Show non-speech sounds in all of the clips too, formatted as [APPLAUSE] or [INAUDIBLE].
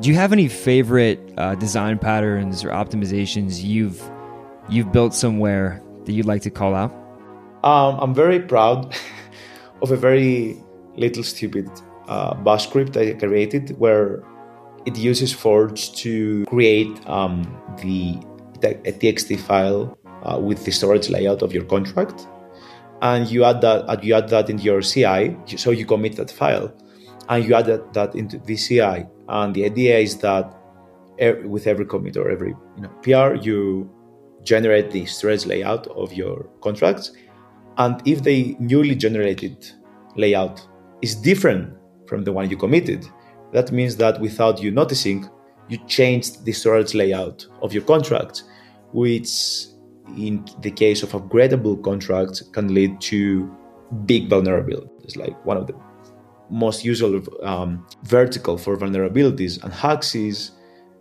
Do you have any favorite uh, design patterns or optimizations you've you've built somewhere that you'd like to call out? Um, I'm very proud [LAUGHS] of a very little stupid uh, bash script I created where it uses Forge to create um, the a TXT file uh, with the storage layout of your contract, and you add that you add that into your CI, so you commit that file, and you add that, that into the CI. And the idea is that with every commit or every you know, PR, you generate the storage layout of your contracts, and if the newly generated layout is different from the one you committed, that means that without you noticing, you changed the storage layout of your contract, which in the case of upgradable contracts can lead to big vulnerabilities. Like one of the most usual um, vertical for vulnerabilities and hacks is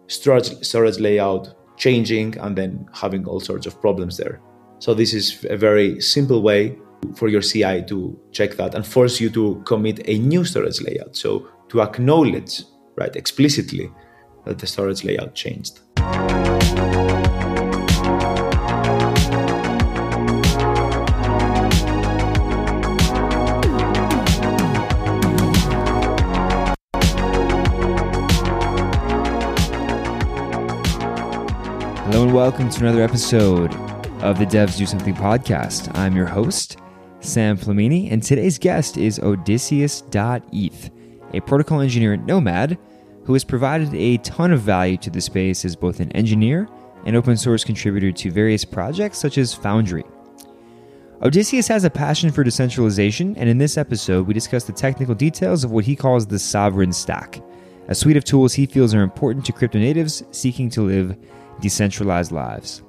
storage, storage layout changing and then having all sorts of problems there. So this is a very simple way for your CI to check that and force you to commit a new storage layout. So to acknowledge, right, explicitly that the storage layout changed. Welcome to another episode of the Devs Do Something podcast. I'm your host, Sam Flamini, and today's guest is Odysseas.eth, a protocol engineer at Nomad who has provided a ton of value to the space as both an engineer and open source contributor to various projects such as Foundry. Odysseas has a passion for decentralization, and in this episode, we discuss the technical details of what he calls the Sovereign Stack, a suite of tools he feels are important to crypto natives seeking to live decentralized lives.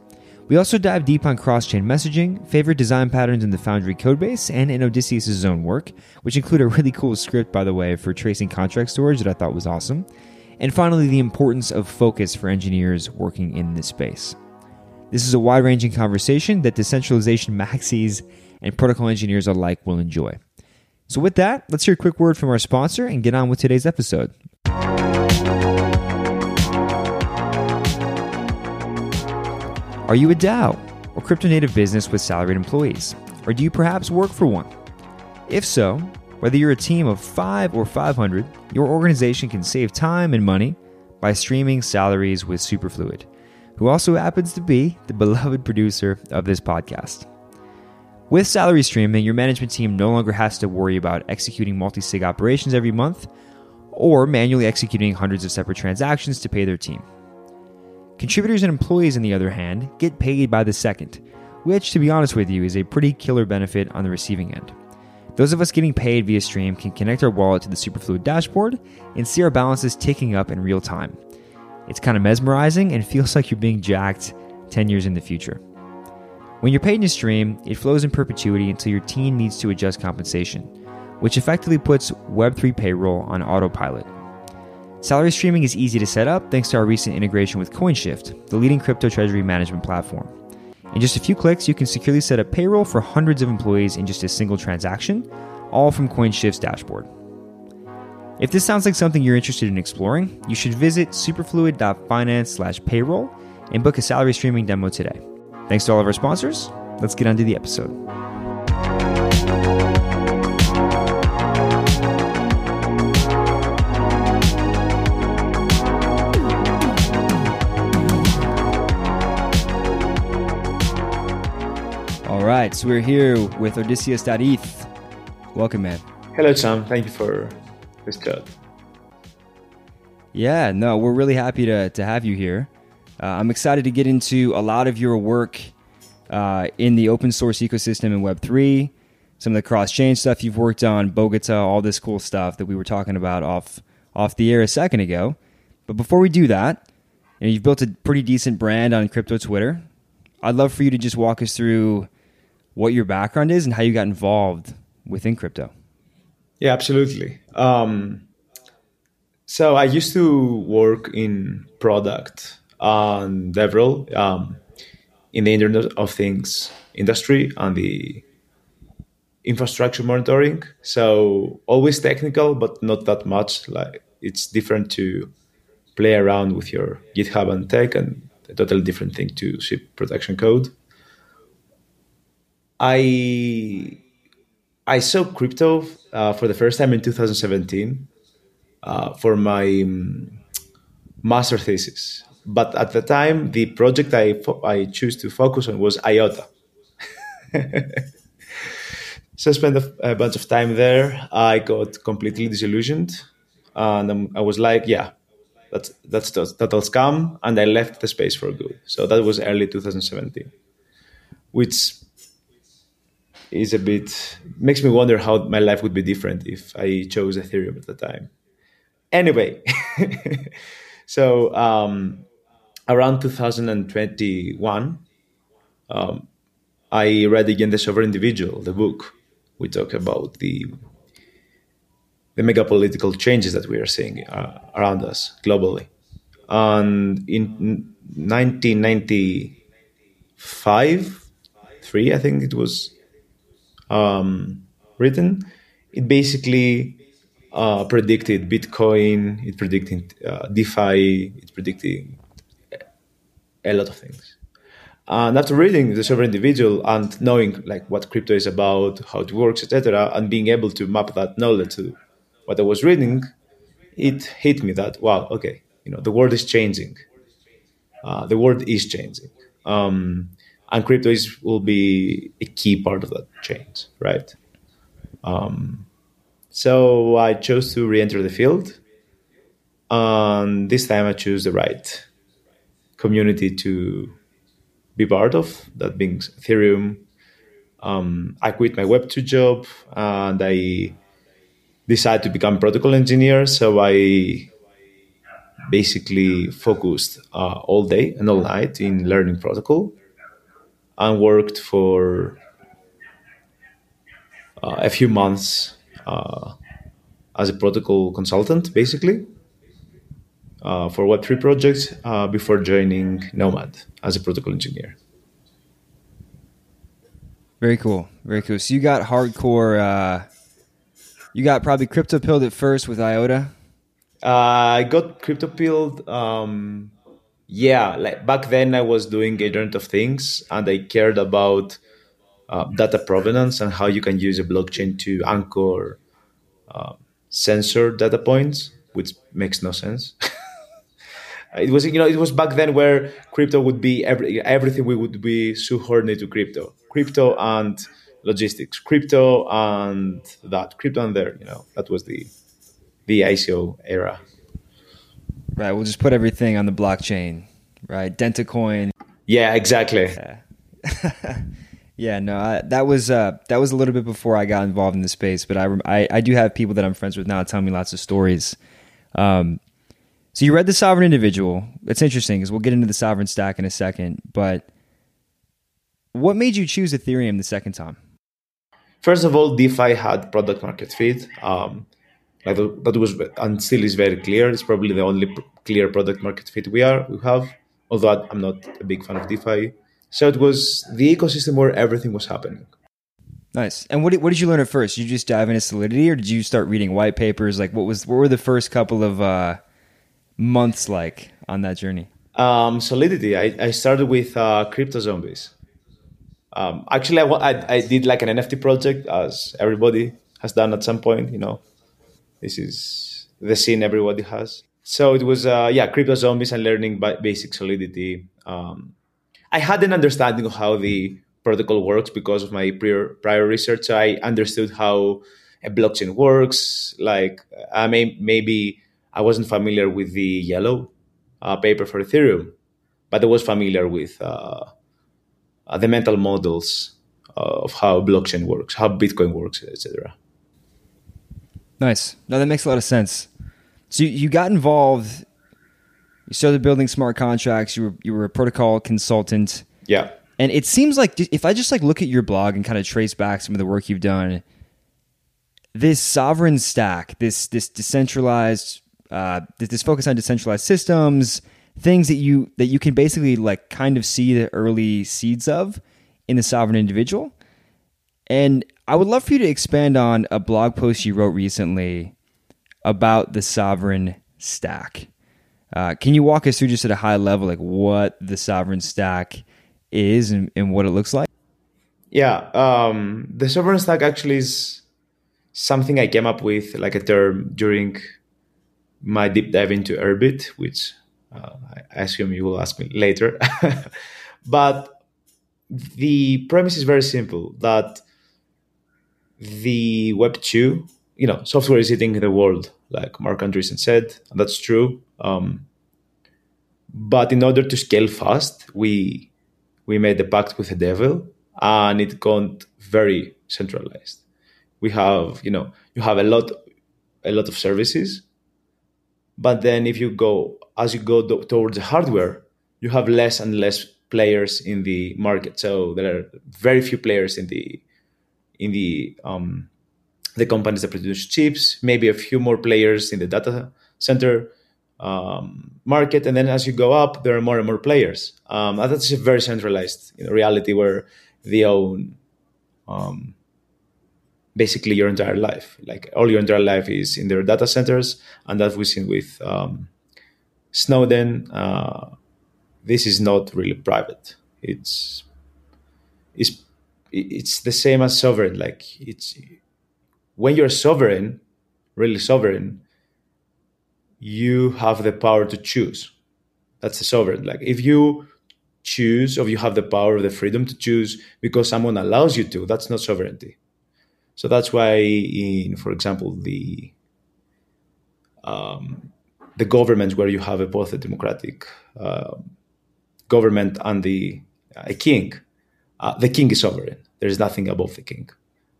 We also dive deep on cross chain messaging, favorite design patterns in the Foundry codebase, and in Odysseas' own work, which include a really cool script, by the way, for tracing contract storage that I thought was awesome. And finally, the importance of focus for engineers working in this space. This is a wide ranging conversation that decentralization maxis and protocol engineers alike will enjoy. So, with that, let's hear a quick word from our sponsor and get on with today's episode. Are you a DAO or crypto native business with salaried employees? Or do you perhaps work for one? If so, whether you're a team of 5 or 500, your organization can save time and money by streaming salaries with Superfluid, who also happens to be the [LAUGHS] beloved producer of this podcast. With salary streaming, your management team no longer has to worry about executing multi sig operations every month or manually executing hundreds of separate transactions to pay their team. Contributors and employees, on the other hand, get paid by the second, which, to be honest with you, is a pretty killer benefit on the receiving end. Those of us getting paid via stream can connect our wallet to the Superfluid dashboard and see our balances ticking up in real time. It's kind of mesmerizing and feels like you're being jacked 10 years in the future. When you're paid in a stream, it flows in perpetuity until your team needs to adjust compensation, which effectively puts Web3 payroll on autopilot. Salary streaming is easy to set up thanks to our recent integration with CoinShift, the leading crypto treasury management platform. In just a few clicks, you can securely set up payroll for hundreds of employees in just a single transaction, all from CoinShift's dashboard. If this sounds like something you're interested in exploring, you should visit superfluid.finance/payroll and book a salary streaming demo today. Thanks to all of our sponsors. Let's get on to the episode. Right, so we're here with Odysseas.eth. Welcome, man. Hello, Sam. Thank you for this chat. Yeah, no, we're really happy to, to have you here. Uh, I'm excited to get into a lot of your work uh, in the open source ecosystem in Web3, some of the cross chain stuff you've worked on, Bogota, all this cool stuff that we were talking about off off the air a second ago. But before we do that, you know, you've built a pretty decent brand on crypto Twitter. I'd love for you to just walk us through what your background is and how you got involved within crypto. Yeah, absolutely. Um, so I used to work in product and DevRel um, in the Internet of Things industry and the infrastructure monitoring. So always technical, but not that much. Like it's different to play around with your GitHub and tech, and a totally different thing to ship production code. I I saw crypto uh, for the first time in 2017 uh, for my um, master thesis. But at the time, the project I, fo- I chose to focus on was IOTA. [LAUGHS] so I spent a, a, bunch of time there. I got completely disillusioned. And I was like, yeah, that's, that's total scam. And I left the space for good. So that was early 2017, which is a bit, makes me wonder how my life would be different if I chose Ethereum at the time. Anyway, [LAUGHS] so um, around 2021, um, I read again The Sovereign Individual, the book. We talk about the the mega political changes that we are seeing uh, around us globally. And in 1995, three, I think it was um, written, it basically uh, predicted Bitcoin, it predicted uh, DeFi, it predicted a lot of things. And after reading the sovereign individual and knowing like what crypto is about, how it works, etc., and being able to map that knowledge to what I was reading, it hit me that wow, okay, you know, the world is changing. Uh, the world is changing, um, and crypto is will be a key part of that change, right? Um, so I chose to re-enter the field, and this time I choose the right community to be part of, that being Ethereum. Um, I quit my Web2 job and I decided to become protocol engineer. So I basically focused uh, all day and all night in learning protocol and worked for uh, a few months uh, as a protocol consultant, basically uh, for Web3 projects uh, before joining Nomad as a protocol engineer. Very cool. Very cool. So you got hardcore, uh, you got probably crypto pilled at first with IOTA? Uh, I got crypto pilled. Um, yeah, like back then I was doing a Internet of Things and I cared about uh, data provenance and how you can use a blockchain to anchor uh, sensor data points, which makes no sense. [LAUGHS] it was you know it was back then where crypto would be every, everything we would be shoehorned to crypto. Crypto and logistics. Crypto and that. Crypto and there you know. That was the the ico era right we'll just put everything on the blockchain right dentacoin yeah exactly [LAUGHS] yeah, yeah no I, that was uh, that was a little bit before i got involved in the space but I, I, I do have people that i'm friends with now telling me lots of stories um, so you read the sovereign individual. It's interesting because we'll get into the sovereign stack in a second. But what made you choose Ethereum the second time? First of all, DeFi had product market fit. Um, like that was and still is very clear. It's probably the only clear product market fit we are we have. Although I'm not a big fan of DeFi, so it was the ecosystem where everything was happening. Nice. And what did, what did you learn at first? Did you just dive into Solidity, or did you start reading white papers? Like, what was what were the first couple of uh, months like on that journey? Um, Solidity. I, I started with uh, crypto zombies. Um, actually, I, I, I, did like an NFT project, as everybody has done at some point. You know, this is the scene everybody has. So it was, uh, yeah, crypto zombies and learning basic Solidity. Um, I had an understanding of how the protocol works because of my prior prior research. So I understood how a blockchain works. Like I may maybe I wasn't familiar with the yellow uh, paper for Ethereum, but I was familiar with uh, uh, the mental models of how blockchain works, how Bitcoin works, etc. Nice. No, that makes a lot of sense. So you, you got involved. You started building smart contracts. You were you were a protocol consultant. Yeah. And it seems like if I just like look at your blog and kind of trace back some of the work you've done, this sovereign stack, this this decentralized uh, this focus on decentralized systems, things that you that you can basically like kind of see the early seeds of in the sovereign individual. And I would love for you to expand on a blog post you wrote recently about the sovereign stack. Uh, can you walk us through just at a high level, like what the sovereign stack is and, and what it looks like? Yeah, um, the sovereign stack actually is something I came up with, like a term during my deep dive into Urbit, which uh, I assume you will ask me later. [LAUGHS] but the premise is very simple that the Web 2, you know, software is eating the world, like Marc Andreessen said, and that's true. Um, but in order to scale fast, we we made a pact with the devil, and it got very centralized. We have, you know, you have a lot, a lot of services, but then if you go as you go do- towards the hardware, you have less and less players in the market. So there are very few players in the in the um, the companies that produce chips. Maybe a few more players in the data center um, market, and then as you go up, there are more and more players. Um, that's a very centralized you know, reality where they own um, basically your entire life. Like all your entire life is in their data centers, and that we've seen with um, Snowden. Uh, this is not really private. It's it's it's the same as sovereign. Like it's when you're sovereign, really sovereign, you have the power to choose. That's the sovereign. Like if you choose or you have the power or the freedom to choose because someone allows you to, that's not sovereignty. So that's why, in for example, the um, the governments where you have a, both a democratic uh, government and the a king, uh, the king is sovereign. There is nothing above the king,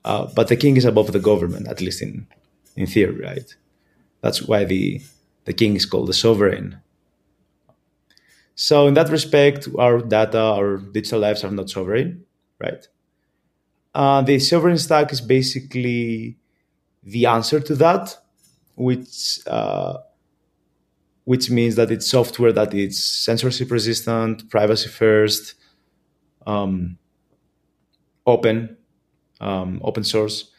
uh, but the king is above the government, at least in in theory, right? That's why the the king is called the sovereign. So in that respect, our data, our digital lives are not sovereign, right? Uh, the sovereign stack is basically the answer to that, which uh, which means that it's software that is censorship resistant, privacy first, um, open, um, open source,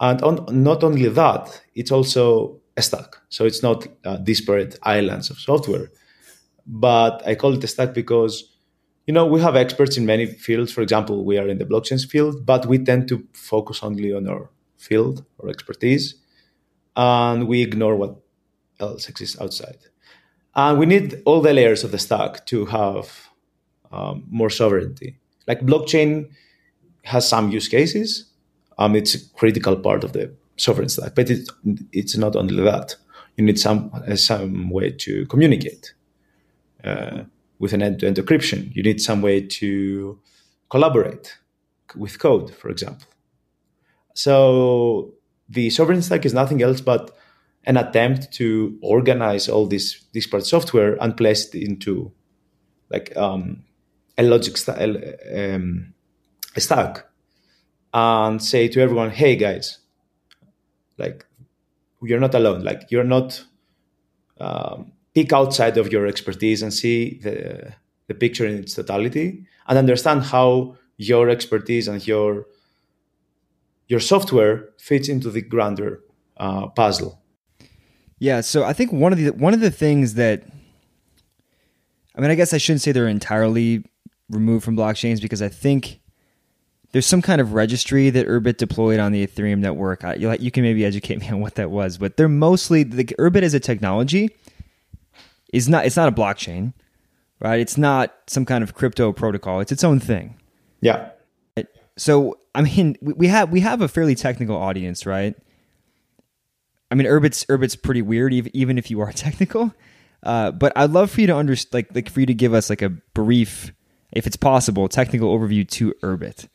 and on, not only that, it's also a stack. So it's not uh, disparate islands of software, but I call it a stack because you know we have experts in many fields. For example, we are in the blockchain field, but we tend to focus only on our field or expertise, and we ignore what else exists outside. And we need all the layers of the stack to have um, more sovereignty. Like blockchain has some use cases. Um, it's a critical part of the sovereign stack, but it, it's not only that. You need some uh, some way to communicate uh, with an end-to-end encryption. You need some way to collaborate with code, for example. So the sovereign stack is nothing else but an attempt to organize all this disparate software and place it into like um, a logic st- um, a stack and say to everyone, "Hey guys, like you're not alone. Like you're not um, peek outside of your expertise and see the the picture in its totality and understand how your expertise and your your software fits into the grander uh, puzzle. Yeah, so I think one of the one of the things that I mean, I guess I shouldn't say they're entirely removed from blockchains because I think there's some kind of registry that Urbit deployed on the Ethereum network. I, you, you can maybe educate [LAUGHS] me on what that was, but they're mostly the Urbit as a technology is not it's not a blockchain, right? It's not some kind of crypto protocol. It's its own thing. Yeah. So I mean, we have we have a fairly technical audience, right? I mean, Urbit's Urbit's pretty weird, even if you are [LAUGHS] technical. Uh, but I'd love for you to understand, like, like for you to give us like a brief, if it's possible, technical overview to Urbit.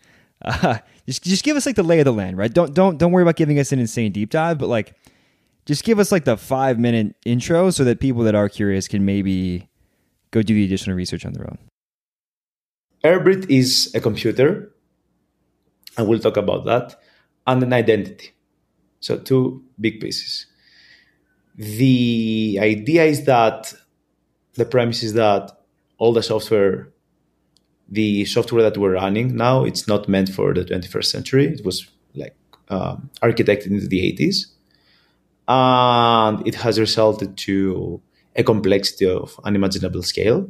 Uh, [LAUGHS] just just give us like the lay of the land, right? Don't don't don't worry about giving us an insane deep dive, but like just give us like the five minute intro so that people that are curious can maybe go do the additional research on their own. Urbit is a computer, and we'll talk about that, and an identity. So two big pieces. The idea is that the premise is that all the software the software that we're running now it's not meant for the 21st century it was like um, architected in the 80s and it has resulted to a complexity of unimaginable scale.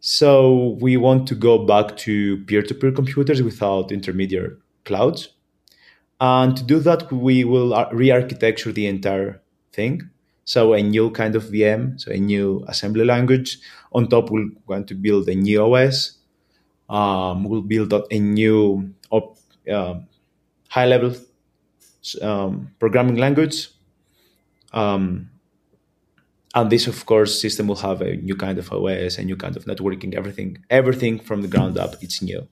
So we want to go back to peer-to-peer computers without intermediate clouds. And to do that, we will re-architecture the entire thing. So a new kind of VM, so a new assembly language. On top, we're going to build a new OS. Um, we'll build a new op, uh, high-level um, programming language. Um, and this, of course, system will have a new kind of OS, a new kind of networking, everything, everything from the ground up. It's new.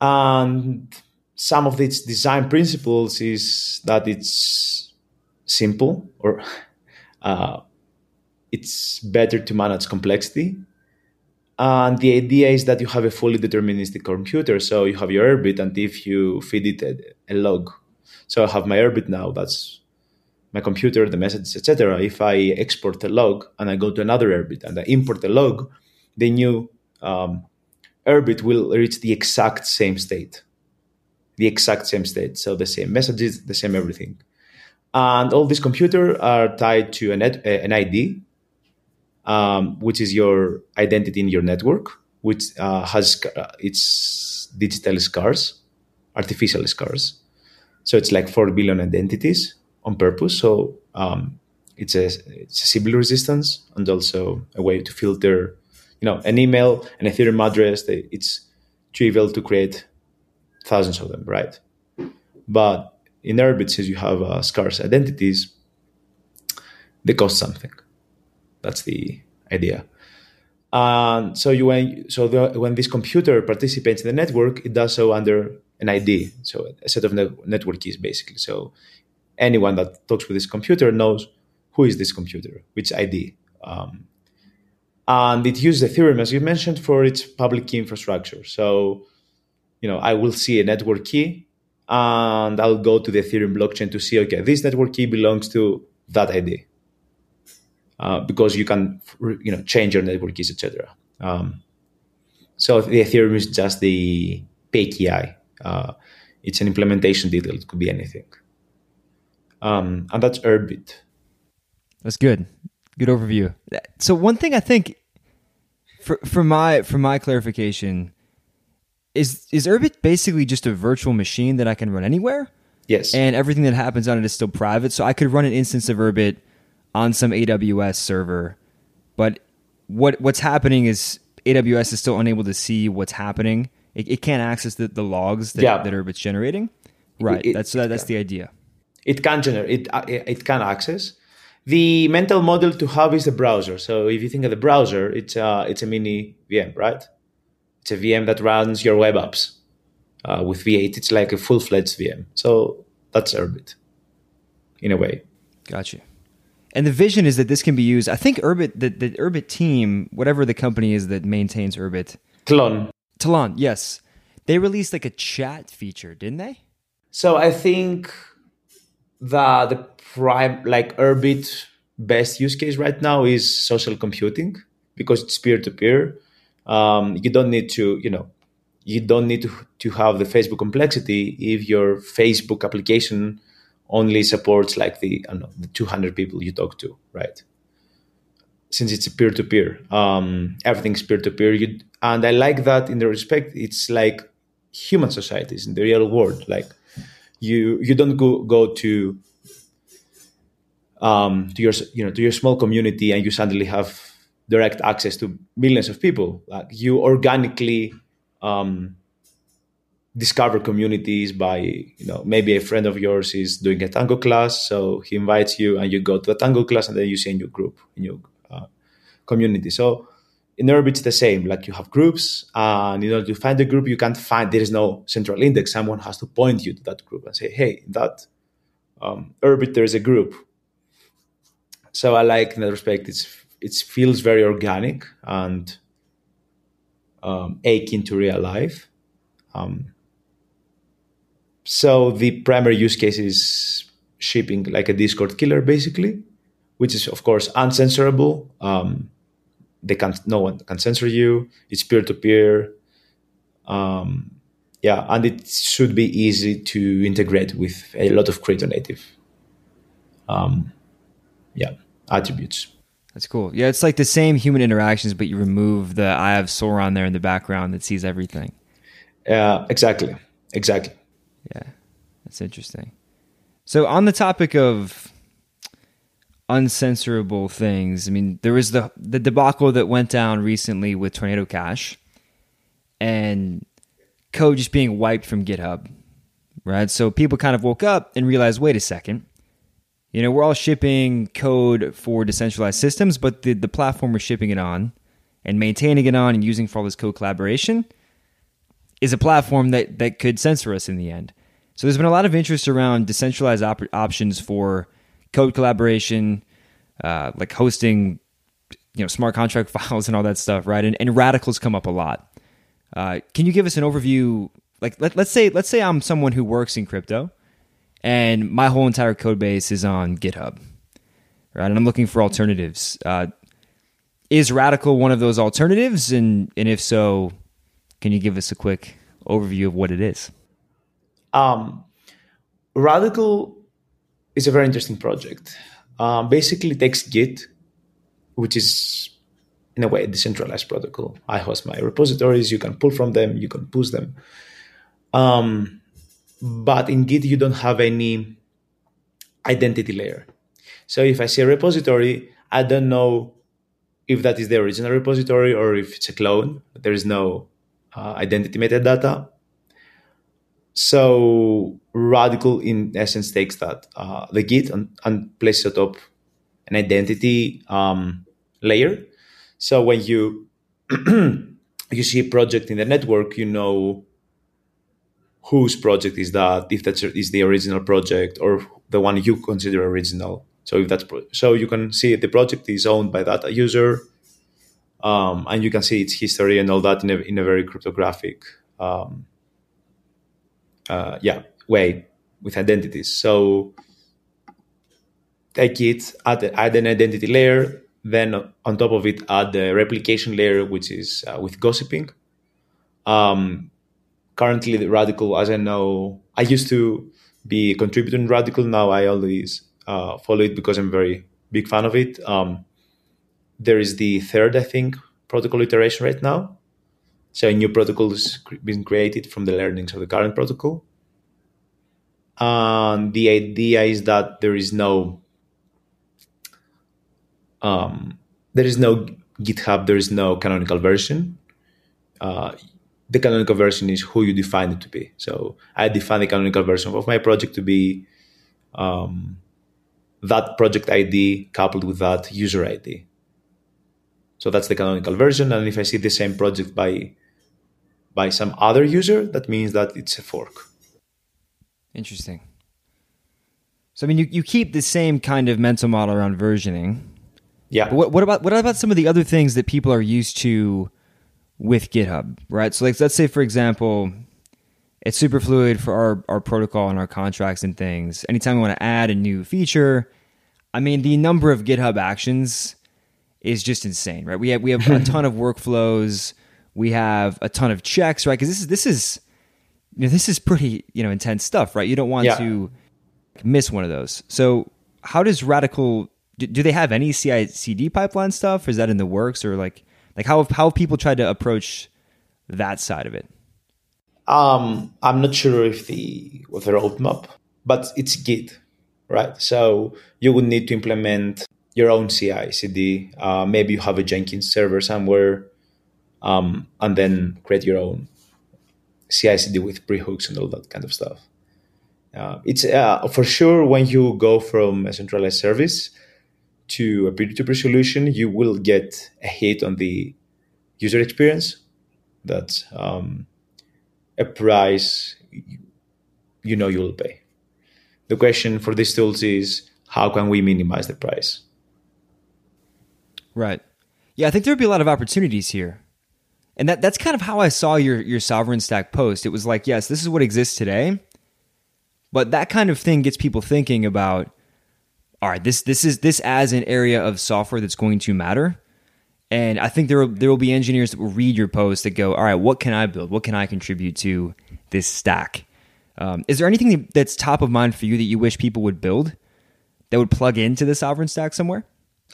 And some of its design principles is that it's simple or uh, it's better to manage complexity. And the idea is that you have a fully deterministic computer. So you have your Urbit, and if you feed it a, a log, so I have my Urbit now, that's my computer, the messages, etc. If I export a log and I go to another Urbit and I import a log, the new um, Urbit will reach the exact same state. The exact same state. So the same messages, the same everything. And all these computers are tied to an, an ID, um, which is your identity in your network, which uh, has uh, its digital scars, artificial scars. So it's like 4 billion identities on purpose. So um, it's a it's a Sybil resistance and also a way to filter, you know, an email, an Ethereum address. They, it's trivial to create thousands of them, right? But in Urbit, says you have uh, scarce identities, they cost something. That's the idea. And so you when so the, when this computer participates in the network, it does so under an ID, so a set of network keys, basically. So anyone that talks with this computer knows who is this computer, which ID. Um, and it uses Ethereum, as you mentioned, for its public key infrastructure. So, you know, I will see a network key, and I'll go to the Ethereum blockchain to see, okay, this network key belongs to that ID, uh, because you can, you know, change your network keys, etc. Um, so the Ethereum is just the PKI. Uh, it's an implementation detail. It could be anything. Um, and that's Urbit. That's good. Good overview. So one thing I think for for my for my clarification is is Urbit basically just a virtual machine that I can run anywhere? Yes. And everything that happens on it is still private. So I could run an instance of Urbit on some AWS server, but what what's happening is AWS is still unable to see what's happening. It, it can't access the, the logs that, yeah. that Urbit's generating. Right. It, that's that, that's the idea. It can generate. It uh, it can access. The mental model to have is the browser. So if you think of the browser, it's a, it's a mini VM, right? It's a VM that runs your web apps. Uh, with V8, it's like a full fledged VM. So that's Urbit, in a way. Gotcha. And the vision is that this can be used. I think Urbit, the, the Urbit team, whatever the company is that maintains Urbit, Tlon. Tlon, yes, they released like a chat feature, didn't they? So I think the the prime like Urbit best use case right now is social computing because it's peer to peer. You don't need to, you know, you don't need to, to have the Facebook complexity if your Facebook application only supports like the, know, the 200 people you talk to, right? Since it's peer to peer, everything's peer to peer. And I like that in the respect, it's like human societies in the real world. Like you you don't go go to um, to your you know to your small community and you suddenly have direct access to millions of people. Like you organically um, discover communities by you know maybe a friend of yours is doing a tango class, so he invites you and you go to a tango class and then you see a new group, a new uh, community. So in Urbit, it's the same. Like you have groups, and in order to find a group, you can't find. There is no central index. Someone has to point you to that group and say, "Hey, that um, there is a group." So I like in that respect. It's it feels very organic and um, akin to real life. Um, so the primary use case is shipping like a Discord killer, basically, which is of course uncensorable. Um, they can't no one can censor you it's peer to peer yeah and it should be easy to integrate with a lot of Creator native um yeah attributes. That's cool. Yeah, it's like the same human interactions, but you remove the I have Sauron there in the background that sees everything. Uh, exactly. Exactly. Yeah, that's interesting. So on the topic of uncensorable things, I mean, there was the the debacle that went down recently with Tornado Cash, and code just being wiped from GitHub, right? So people kind of woke up and realized, wait a second, you know, we're all shipping code for decentralized systems, but the, the platform we're shipping it on and maintaining it on and using for all this code collaboration is a platform that, that could censor us in the end. So there's been a lot of interest around decentralized op- options for code collaboration, uh, like hosting, you know, smart contract [LAUGHS] files and all that stuff, right? And, and Radicle's come up a lot. Uh, can you give us an overview? Like, let, let's say, let's say I'm someone who works in crypto and my whole entire code base is on GitHub, right? And I'm looking for alternatives. Uh, is Radicle one of those alternatives? And and if so, can you give us a quick overview of what it is? Um, Radicle is a very interesting project. Um, basically, takes Git, which is in a way a decentralized protocol. I host my repositories. You can pull from them. You can push them. Um, but in Git, you don't have any identity layer. So if I see a repository, I don't know if that is the original repository or if it's a clone. There is no uh, identity metadata. So Radicle, in essence, takes that uh, the Git and, and places atop an identity um, layer. So when you [CLEARS THROAT] you see a project in the network, you know whose project is that, if that is the original project or the one you consider original. So if that's so you can see the project is owned by that user, um, and you can see its history and all that in a, in a very cryptographic, um, uh, yeah, way with identities. So take it, add, add an identity layer, then on top of it add the replication layer, which is uh, with gossiping. Um, currently the Radicle as i know i used to be a contributor Radicle. Now i always uh, follow it because i'm very big fan of it. Um, there is the third i think protocol iteration right now. So a new protocol has been created from the learnings of the current protocol. And the idea is that there is no um, there is no github. There is no canonical version. Uh, the canonical version is who you define it to be. So I define the canonical version of my project to be um, that project ID coupled with that user ID. So that's the canonical version. And if I see the same project by by some other user, that means that it's a fork. Interesting. So I mean, you, you keep the same kind of mental model around versioning. Yeah. What, what about what about some of the other things that people are used to? With GitHub, right? So, like, let's say, for example, it's Superfluid for our, our protocol and our contracts and things. Anytime we want to add a new feature, I mean, the number of GitHub actions is just insane, right? We have we have a [LAUGHS] ton of workflows, we have a ton of checks, right? Because this is this is you know, this is pretty you know intense stuff, right? You don't want yeah. to miss one of those. So, how does Radicle do, do they have any CI/CD pipeline stuff? Is that in the works, or like like how have, how have people tried to approach that side of it? Um, I'm not sure if the with the roadmap, but it's Git, right? So you would need to implement your own CI/CD. Uh, maybe you have a Jenkins server somewhere, um, and then create your own CI/CD with pre-hooks and all that kind of stuff. Uh, it's uh, for sure when you go from a centralized service to a peer-to-peer solution, you will get a hit on the user experience. That's um, a price you know you will pay. The question for these tools is how can we minimize the price? Right. Yeah, I think there'd be a lot of opportunities here. And that, that's kind of how I saw your, your sovereign stack post. It was like, yes, this is what exists today. But that kind of thing gets people thinking about all right, this this is this as an area of software that's going to matter. And I think there will, there will be engineers that will read your post that go, all right, what can I build? What can I contribute to this stack? Um, is there anything that's top of mind for you that you wish people would build that would plug into the sovereign stack somewhere?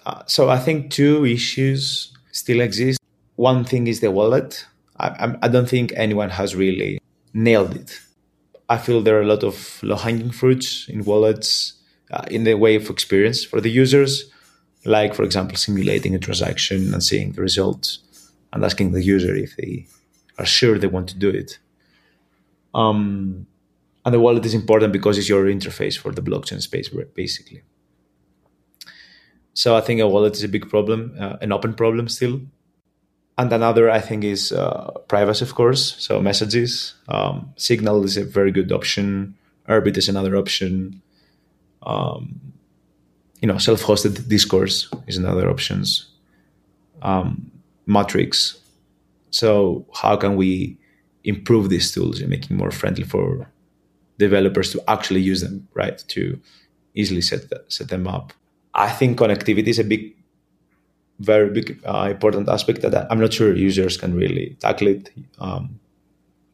Uh, so I think two issues still exist. One thing is the wallet. I, I don't think anyone has really nailed it. I feel there are a lot of low hanging fruits in wallets uh, in the way of experience for the users, like, for example, simulating a transaction and seeing the results and asking the user if they are sure they want to do it. Um, and the wallet is important because it's your interface for the blockchain space, basically. So I think a wallet is a big problem, uh, an open problem still. And another, I think, is uh, privacy, of course. So messages. Um, Signal is a very good option. Urbit is another option. Um, you know, self-hosted discourse is another options. Um, Matrix. So how can we improve these tools and make it more friendly for developers to actually use them, right? To easily set set them up. I think connectivity is a big, very big uh, important aspect that I'm not sure users can really tackle it. Um,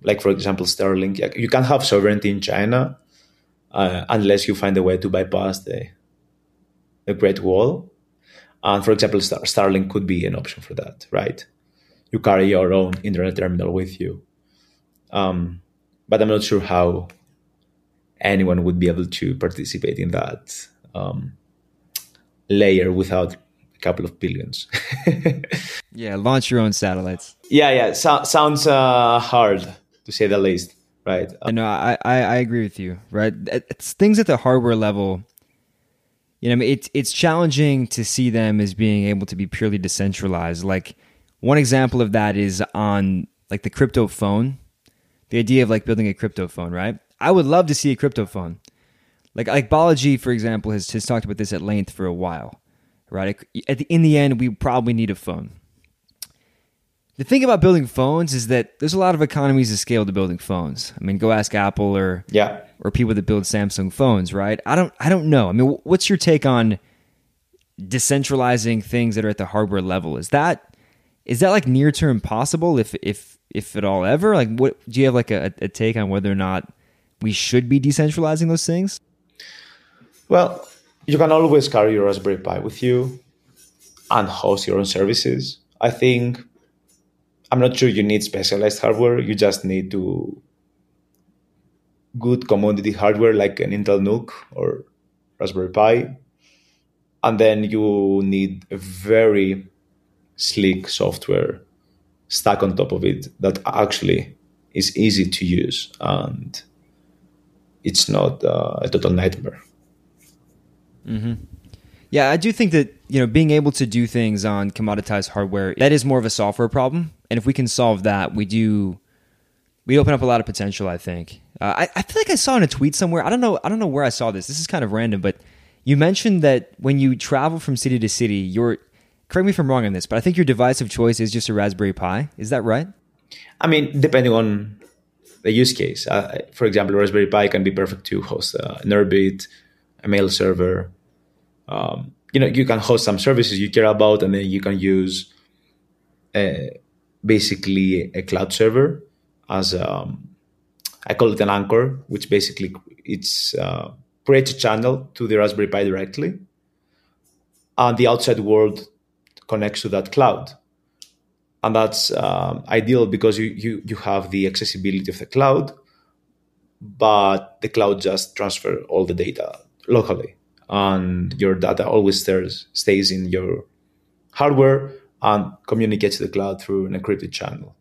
like for example, Starlink. You can't have sovereignty in China uh, unless you find a way to bypass the the Great Wall. And for example, Star- Starlink could be an option for that, right? You carry your own internet terminal with you. Um, but I'm not sure how anyone would be able to participate in that um, layer without a couple of billions. [LAUGHS] yeah, launch your own satellites. Yeah, yeah, so- sounds uh, hard to say the least, right? no, I, I, I agree with you. Right, it's things at the hardware level. You know, I mean, it's it's challenging to see them as being able to be purely decentralized. Like one example of that is on like the crypto phone the idea of like building a crypto phone, right? I would love to see a crypto phone. Like like Balaji, for example, has, has talked about this at length for a while, right? At the, in the end, we probably need a phone. The thing about building phones is that there's a lot of economies of scale to building phones. I mean, go ask Apple or yeah. or people that build Samsung phones, right? I don't I don't know. I mean, what's your take on decentralizing things that are at the hardware level? Is that is that like near term possible if if if at all ever? Like, what do you have like a, a take on whether or not we should be decentralizing those things? Well, you can always carry your Raspberry Pi with you and host your own services. I think I'm not sure you need specialized hardware. You just need to good commodity hardware like an Intel NUC or Raspberry Pi. And then you need a very sleek software stack on top of it that actually is easy to use and it's not uh, a total nightmare. Mm-hmm. Yeah, I do think that you know being able to do things on commoditized hardware that is more of a software problem, and if we can solve that, we do we open up a lot of potential. I think. Uh, I, I feel like I saw in a tweet somewhere. I don't know. I don't know where I saw this. This is kind of random, but you mentioned that when you travel from city to city, you're correct me if I'm wrong on this, but I think your device of choice is just a Raspberry Pi. Is that right? I mean, depending on the use case. Uh, for example, Raspberry Pi can be perfect to host uh, an Urbit, a mail server. Um, you know, you can host some services you care about, and then you can use a, uh, basically a cloud server as um, I call it an anchor, which basically it's uh, creates a channel to the Raspberry Pi directly, and the outside world connects to that cloud. And that's um, ideal because you, you, you have the accessibility of the cloud, but the cloud just transfer all the data locally. And your data always stays, stays in your hardware and communicate to the cloud through an encrypted channel.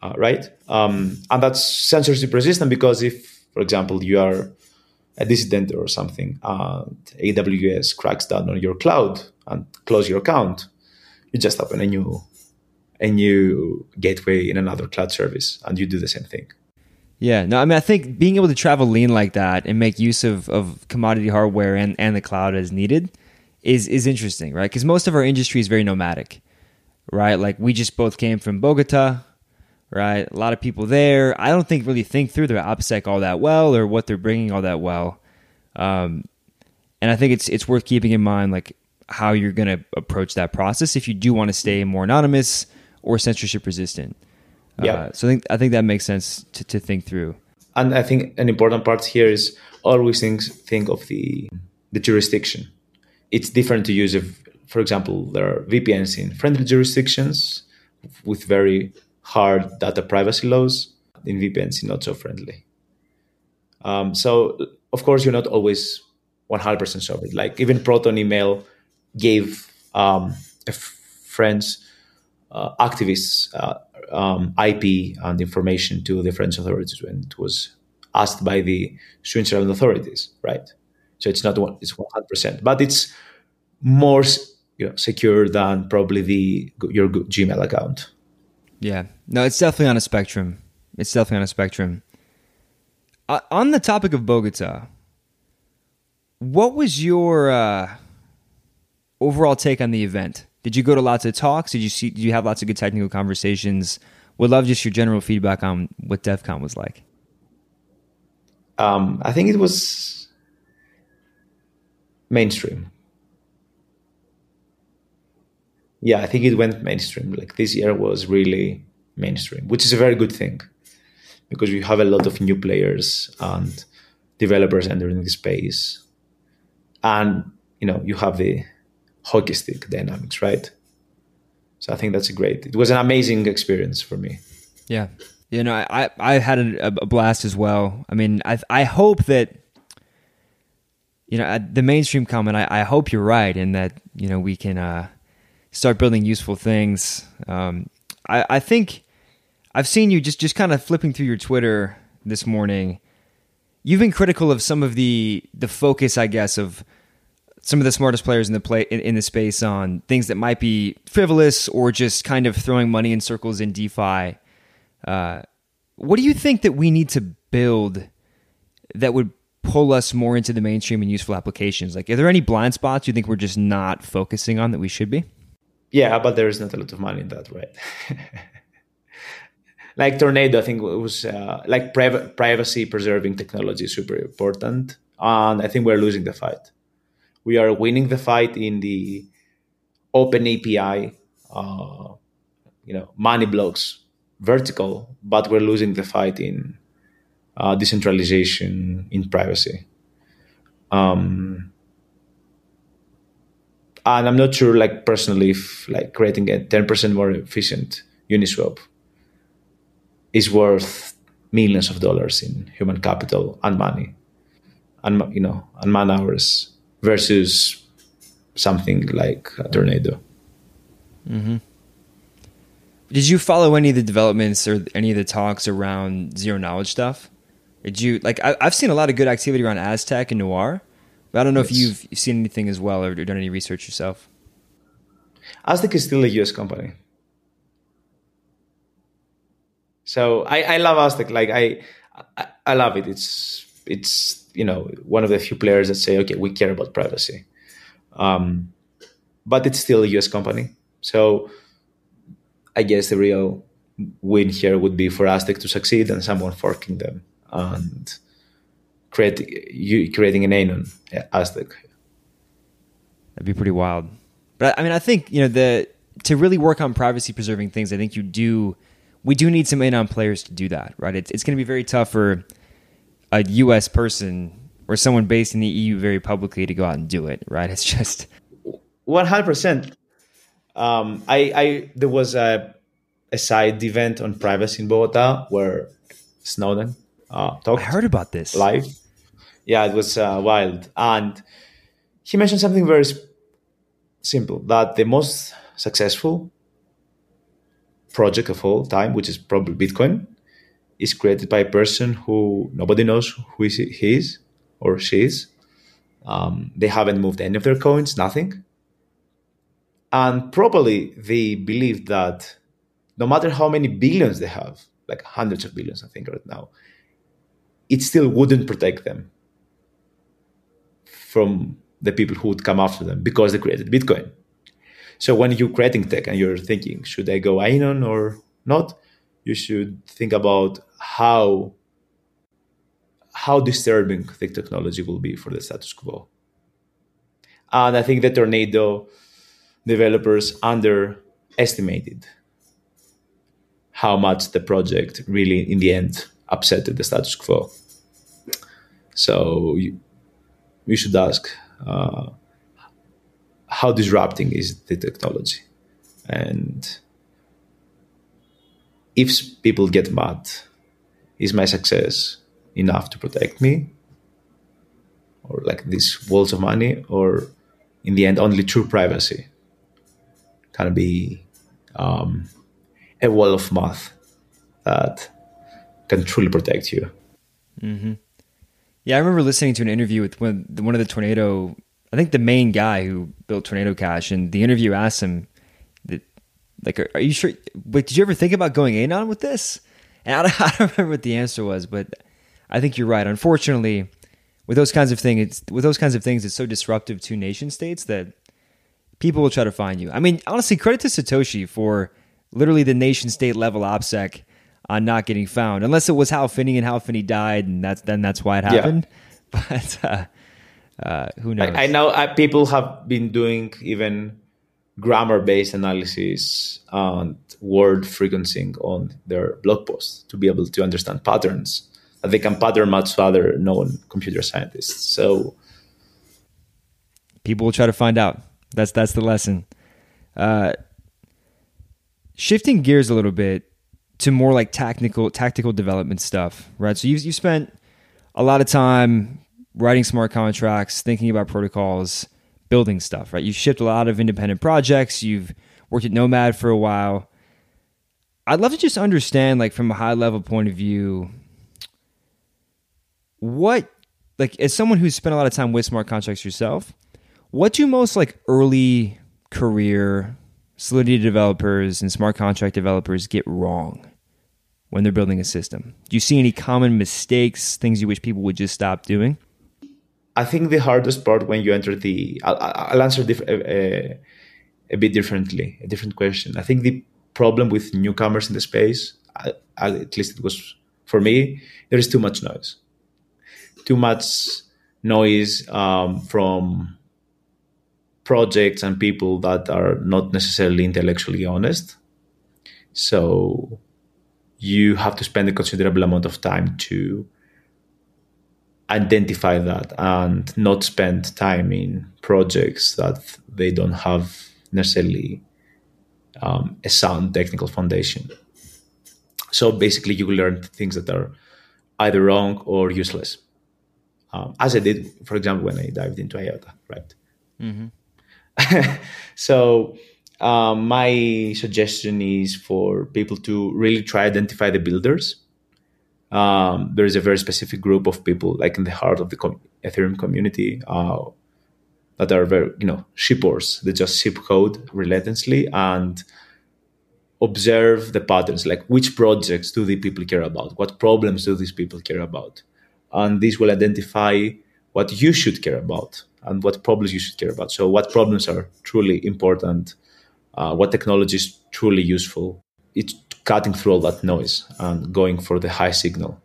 Uh, right? Um, and that's censorship resistant because if, for example, you are a dissident or something and AWS cracks down on your cloud, and close your account, you just open a new a new gateway in another cloud service and you do the same thing. Yeah, no, I mean, I think being able to travel lean like that and make use of, of commodity hardware and, and the cloud as needed is is interesting, right? Because most of our industry is very nomadic, right? Like we just both came from Bogota, right? A lot of people there. I don't think really think through their OPSEC all that well or what they're bringing all that well. Um, and I think it's it's worth keeping in mind, like how you're going to approach that process if you do want to stay more anonymous or censorship resistant. Yeah. Uh, so I think I think that makes sense to, to think through. And I think an important part here is always think think of the the jurisdiction. It's different to use if, for example, there are VPNs in friendly jurisdictions with very hard data privacy laws, in VPNs not so friendly. Um, so of course you're not always 100% sure. Like even Proton Email gave um, friends, uh, activists, uh, um, IP and information to the French authorities when it was asked by the Switzerland authorities, right? So it's not one, it's 100%, but it's more you know, secure than probably the your Gmail account. Yeah, no, it's definitely on a spectrum. It's definitely on a spectrum. Uh, on the topic of Bogota, what was your uh, overall take on the event? Did you go to lots of talks? Did you see? Did you have lots of good technical conversations? Would love just your general feedback on what Devcon was like. Um, I think it was mainstream. Yeah, I think it went mainstream. Like this year was really mainstream, which is a very good thing because we have a lot of new players and developers entering the space. And you know, you have the hockey stick dynamics, right? So I think that's a great. It was an amazing experience for me. Yeah, you know, I I had a, a blast as well. I mean, I I hope that you know the mainstream comment. I, I hope you're right, in that you know we can uh, start building useful things. Um, I I think I've seen you just just kind of flipping through your Twitter this morning. You've been critical of some of the the focus, I guess, of some of the smartest players in the play in, in, the space on things that might be frivolous or just kind of throwing money in circles in DeFi. Uh, what do you think that we need to build that would pull us more into the mainstream and useful applications? Like, are there any blind spots you think we're just not focusing on that we should be? Yeah, but there is not a lot of money in that, right? [LAUGHS] like Tornado, I think it was uh, like priv- privacy preserving technology is super important, and I think we're losing the fight we are winning the fight in the open API, uh, you know, money blocks vertical, but we're losing the fight in uh, decentralization, in privacy. Um, and I'm not sure, like personally, if like creating a 10% more efficient Uniswap is worth millions of dollars in human capital and money, and you know, and man hours versus something like a tornado. Mm-hmm. Did you follow any of the developments or any of the talks around zero knowledge stuff? Did you like? I, have seen a lot of good activity around Aztec and Noir, but I don't know yes. if you've seen anything as well or done any research yourself. Aztec is still a US company, so I, I love Aztec. Like I, I, I love it. It's it's you know one of the few players that say, okay, we care about privacy. Um, but it's still a US company. So I guess the real win here would be for Aztec to succeed and someone forking them and create, you, creating an name on Aztec. That'd be pretty wild. But I mean, I think, you know, the to really work on privacy preserving things, I think you do, we do need some Anon players to do that, right? It's, it's going to be very tough for a U.S. person or someone based in the EU very publicly to go out and do it, right? [LAUGHS] It's just one hundred percent. Um, I, I there was a a side event on privacy in Bogota where Snowden uh, talked. I heard about this live. Yeah, it was uh, wild, and he mentioned something very simple: that the most successful project of all time, which is probably Bitcoin, is created by a person who nobody knows who he is or she is. Um, they haven't moved any of their coins, nothing. And probably they believe that no matter how many billions they have, like hundreds of billions, I think, right now, it still wouldn't protect them from the people who would come after them because they created Bitcoin. So when you're creating tech and you're thinking, should I go Anon or not? You should think about how how disturbing the technology will be for the status quo. And I think the Tornado developers underestimated how much the project really, in the end, upset the status quo. So you, should ask uh, how disrupting is the technology, and if people get mad, is my success enough to protect me, or like these walls of money, or in the end, only true privacy can be um, a wall of math that can truly protect you. Mm-hmm. Yeah, I remember listening to an interview with one, one of the tornado. I think the main guy who built Tornado Cash, and the interview asked him, that, "Like, are, are you sure? But did you ever think about going in on with this?" And I [LAUGHS] don't, I don't remember what the answer was, but I think you're right. Unfortunately, with those kinds of things, with those kinds of things, it's so disruptive to nation states that people will try to find you. I mean, honestly, credit to Satoshi for literally the nation state level OPSEC on not getting found, unless it was Hal Finney and Hal Finney died, and that's then that's why it happened. Yeah. [LAUGHS] But uh, uh, who knows? I, I know uh, people have been doing even grammar based analysis and word frequencing on their blog posts to be able to understand patterns that they can pattern match to other known computer scientists. So people will try to find out. That's that's the lesson. Uh, shifting gears a little bit to more like tactical tactical development stuff, right? So you you spent a lot of time writing smart contracts, thinking about protocols, building stuff, right? You've shipped a lot of independent projects. You've worked at Nomad for a while. I'd love to just understand, like from a high level point of view, what like as someone who's spent a lot of time with smart contracts yourself, what do most like early career Solidity developers and smart contract developers get wrong when they're building a system? Do you see any common mistakes, things you wish people would just stop doing? I think the hardest part when you enter the, I'll, I'll answer diff, uh, a bit differently, a different question. I think the problem with newcomers in the space, I, I, at least it was for me, there is too much noise. Too much noise um, from projects and people that are not necessarily intellectually honest. So you have to spend a considerable amount of time to identify that and not spend time in projects that they don't have necessarily um, a sound technical foundation. So basically, you learn things that are either wrong or useless. Um, as I did, for example, when I dived into IOTA, right? Mm-hmm. [LAUGHS] so um, my suggestion is for people to really try to identify the builders. Um, there is a very specific group of people, like in the heart of the com- Ethereum community, uh, that are very, you know, shippers. They just ship code relentlessly and observe the patterns, like which projects do the people care about, what problems do these people care about, and this will identify what you should care about and what problems you should care about. So, what problems are truly important, uh, what technology is truly useful. It's cutting through all that noise and going for the high signal.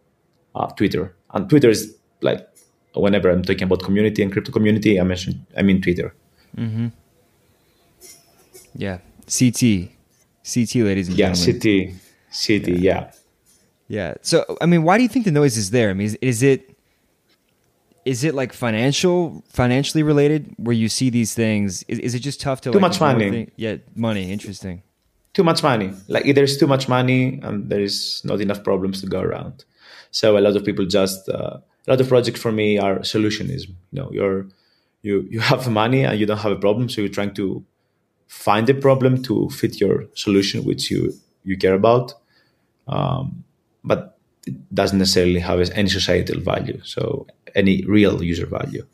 Uh, Twitter and Twitter is like whenever I'm talking about community and crypto community, I mention I mean Twitter. Mm-hmm. Yeah, CT, CT, ladies and gentlemen. yeah, gentlemen. CT, CT, yeah. yeah. Yeah. So, I mean, why do you think the noise is there? I mean, is, is it is it like financial financially related where you see these things? Is, is it just tough to too like, much money. yeah money. Interesting. Too much money. Like there's too much money and there is not enough problems to go around. So a lot of people just uh, a lot of projects for me are solutionism. You know you're you you have money and you don't have a problem so you're trying to find a problem to fit your solution which you you care about. Um, but it doesn't necessarily have any societal value so any real user value.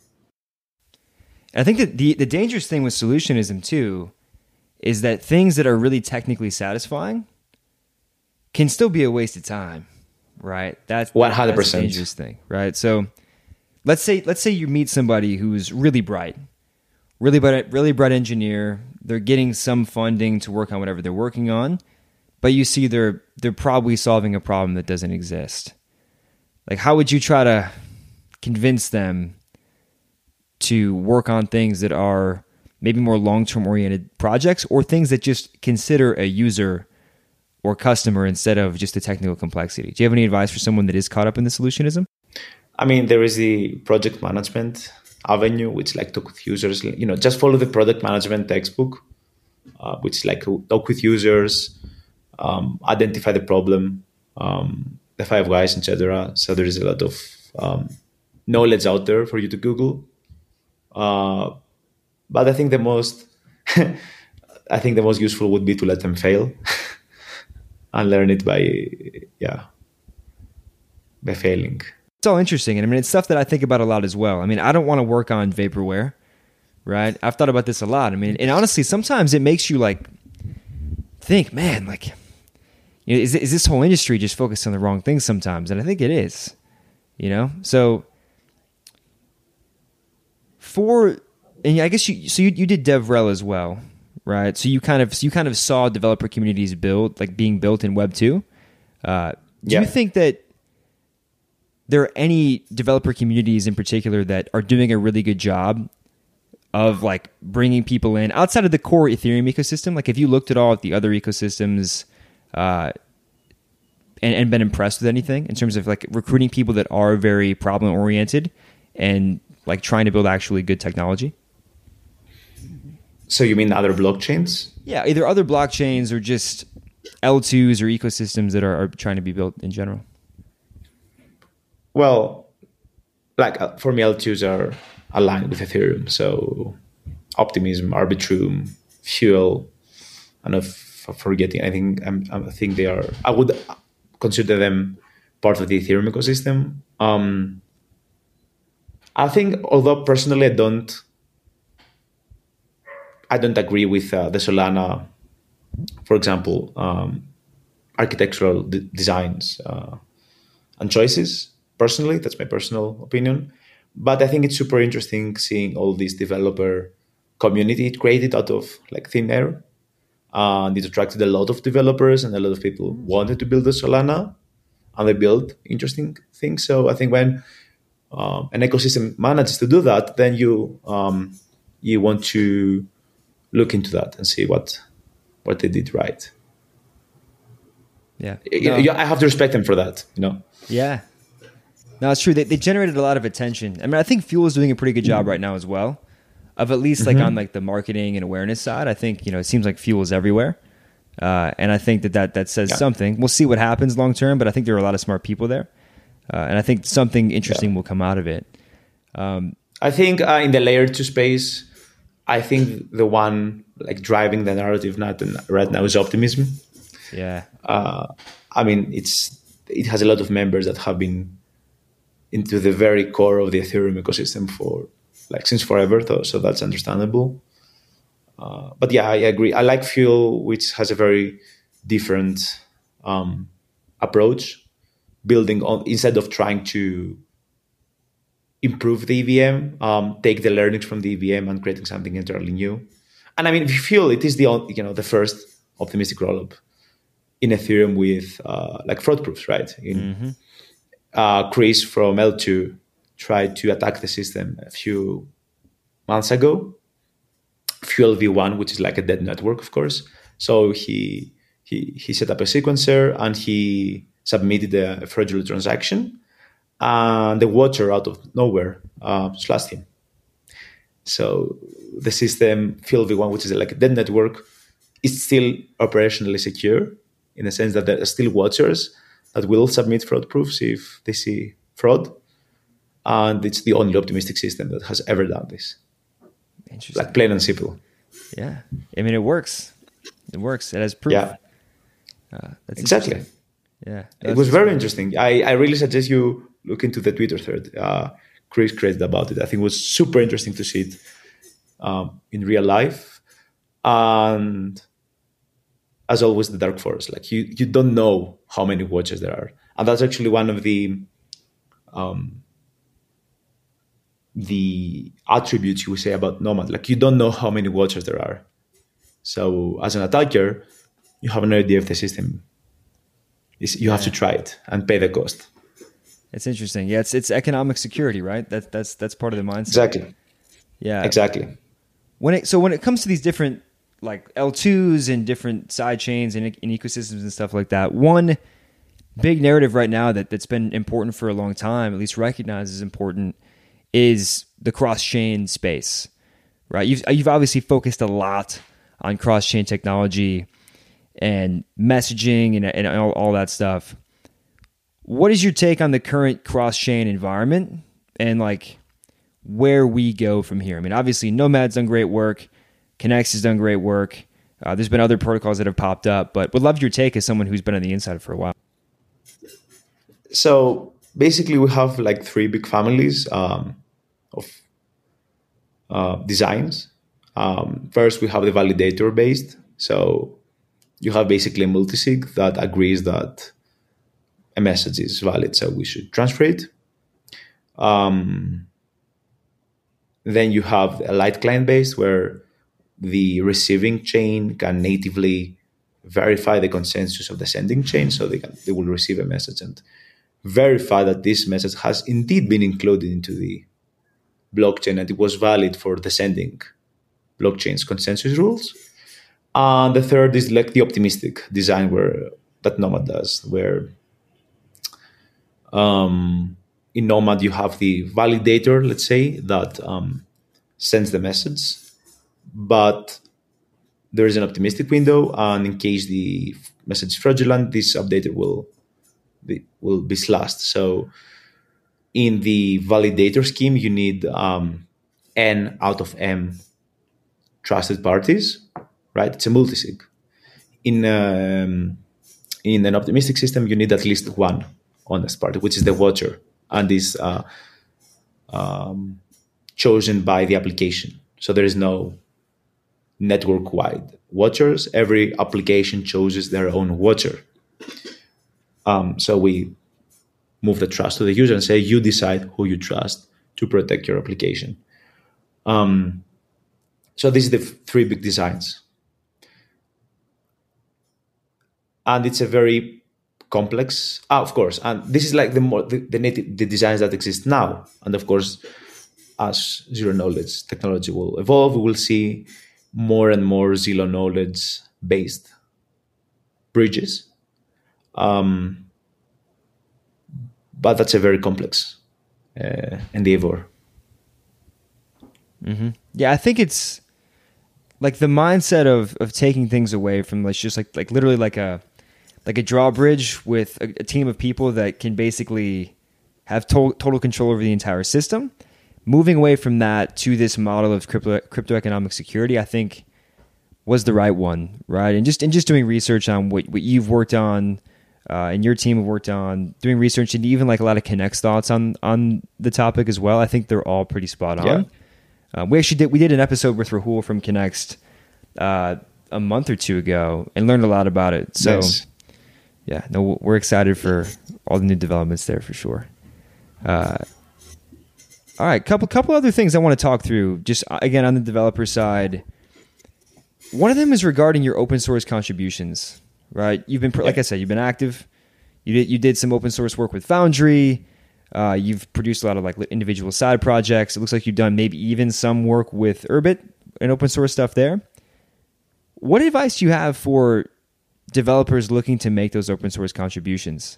I think that the, the dangerous thing with solutionism too is that things that are really technically satisfying can still be a waste of time, right? That's one hundred percent dangerous thing, right? So let's say let's say you meet somebody who's really bright, really bright, really bright engineer. They're getting some funding to work on whatever they're working on, but you see they're they're probably solving a problem that doesn't exist. Like, how would you try to convince them to work on things that are maybe more long term oriented projects or things that just consider a user or customer instead of just the technical complexity. Do you have any advice for someone that is caught up in the solutionism? I mean, there is the project management avenue, which like talk with users. You know, just follow the product management textbook, uh, which like talk with users, um, identify the problem, um, the five whys, etc. So there is a lot of um, knowledge out there for you to Google. Uh, but I think the most, [LAUGHS] I think the most useful would be to let them fail [LAUGHS] and learn it by, yeah, by failing. It's all interesting, and I mean, it's stuff that I think about a lot as well. I mean, I don't want to work on vaporware, right? I've thought about this a lot. I mean, and honestly, sometimes it makes you like think, man, like, you know, is is this whole industry just focused on the wrong things sometimes? And I think it is, you know. So for and I guess you so you, you did DevRel as well, right? So you kind of so you kind of saw developer communities build like being built in Web two. Uh, do yeah. you think that there are any developer communities in particular that are doing a really good job of like bringing people in outside of the core Ethereum ecosystem? Like, if you looked at all at the other ecosystems, uh, and, and been impressed with anything in terms of like recruiting people that are very problem oriented and like trying to build actually good technology? So you mean other blockchains? Yeah, either other blockchains or just L2s or ecosystems that are, are trying to be built in general. Well, like uh, for me, L2s are aligned with Ethereum. So Optimism, Arbitrum, Fuel, and if forgetting, I think I'm, i think they are. I would consider them part of the Ethereum ecosystem. Um, I think, although personally I don't, I don't agree with uh, the Solana, for example, um, architectural designs uh, and choices. Personally, that's my personal opinion. But I think it's super interesting seeing all this developer community created out of like thin air. And it attracted a lot of developers and a lot of people wanted to build a Solana and they built interesting things. So I think when uh, an ecosystem manages to do that, then you um, you want to look into that and see what what they did right. Yeah, no. I have to respect them for that. You know. Yeah. No, it's true. They, they generated a lot of attention. I mean, I think Fuel is doing a pretty good job right now as well. Of at least like mm-hmm. on like the marketing and awareness side, I think you know it seems like Fuel is everywhere, uh, and I think that that that says yeah. something. We'll see what happens long term, but I think there are a lot of smart people there. Uh, and I think something interesting yeah. will come out of it. Um, I think uh, in the layer two space, I think the one like driving the narrative not right now is optimism. Yeah. Uh, I mean, it's it has a lot of members that have been into the very core of the Ethereum ecosystem for like since forever, though, so that's understandable. Uh, but yeah, I agree. I like Fuel, which has a very different um, approach building on instead of trying to improve the EVM, um, take the learnings from the EVM and creating something entirely new. And I mean, if you feel it is the you know the first optimistic rollup in Ethereum with uh, like fraud proofs, right? In, mm-hmm. uh, Chris from L2 tried to attack the system a few months ago. Fuel V1, which is like a dead network, of course. So he he he set up a sequencer and he submitted a fraudulent transaction, and the watcher out of nowhere uh, slashed him. So the system Fuel V1, which is like a dead network, is still operationally secure in the sense that there are still watchers that will submit fraud proofs if they see fraud. And it's the only optimistic system that has ever done this. Interesting. Like plain and simple. Yeah. I mean, it works. It works. It has proof. Yeah. Uh, exactly. Yeah, it was very interesting. I, I really suggest you look into the Twitter thread. Uh, Chris created about it. I think it was super interesting to see it um, in real life. And as always, the dark forest. Like you, you don't know how many watches there are, and that's actually one of the um, the attributes you would say about Nomad. Like you don't know how many watchers there are. So as an attacker, you have no idea if the system you have to try it and pay the cost. It's interesting. Yeah, it's it's economic security, right? That's that's that's part of the mindset. Exactly. Yeah. Exactly. When it so when it comes to these different like L2s and different side chains and, and ecosystems and stuff like that, one big narrative right now that that's been important for a long time, at least recognized as important, is the cross chain space, right? You've you've obviously focused a lot on cross chain technology and messaging and, and all, all that stuff. What is your take on the current cross chain environment and like where we go from here? I mean, obviously, Nomad's done great work, Connext has done great work. Uh, there's been other protocols that have popped up, but would love your take as someone who's been on the inside for a while. So basically, we have like three big families um, of uh, designs. Um, first, we have the validator based. So you have basically a multisig that agrees that a message is valid, so we should transfer it. Um, then you have a light client based where the receiving chain can natively verify the consensus of the sending chain, so they can they will receive a message and verify that this message has indeed been included into the blockchain and it was valid for the sending blockchain's consensus rules. And the third is like the optimistic design where that Nomad does, where um, in Nomad you have the validator, let's say, that um, sends the message, but there is an optimistic window, and in case the message is fraudulent, this updater will will be slashed. So in the validator scheme, you need um, n out of m trusted parties, right? It's a multisig. In um, in an optimistic system, you need at least one honest party, which is the watcher, and is uh, um, chosen by the application. So there is no network-wide watchers. Every application chooses their own watcher. Um, so we move the trust to the user and say, you decide who you trust to protect your application. Um, so these are the three big designs. And it's a very complex, ah, of course, and this is like the more the, the native the designs that exist now. And of course, as zero knowledge technology will evolve, we will see more and more zero knowledge based bridges. Um, but that's a very complex uh, endeavor. Mm-hmm. Yeah, I think it's like the mindset of of taking things away from like just like like literally like a like a drawbridge with a, a team of people that can basically have to- total control over the entire system. Moving away from that to this model of crypto crypto economic security, I think was the right one, right? And just and just doing research on what what you've worked on uh, and your team have worked on doing research and even like a lot of Connext thoughts on on the topic as well. I think they're all pretty spot on. Yeah. Uh, we actually did we did an episode with Rahul from Connext uh, a month or two ago and learned a lot about it. So nice. yeah, no, we're excited for all the new developments there for sure. Uh, all right, couple couple other things I want to talk through. Just uh, again on the developer side, one of them is regarding your open source contributions right? You've been, like I said, you've been active. You did, you did some open source work with Foundry. Uh, you've produced a lot of like individual side projects. It looks like you've done maybe even some work with Urbit and open source stuff there. What advice do you have for developers looking to make those open source contributions?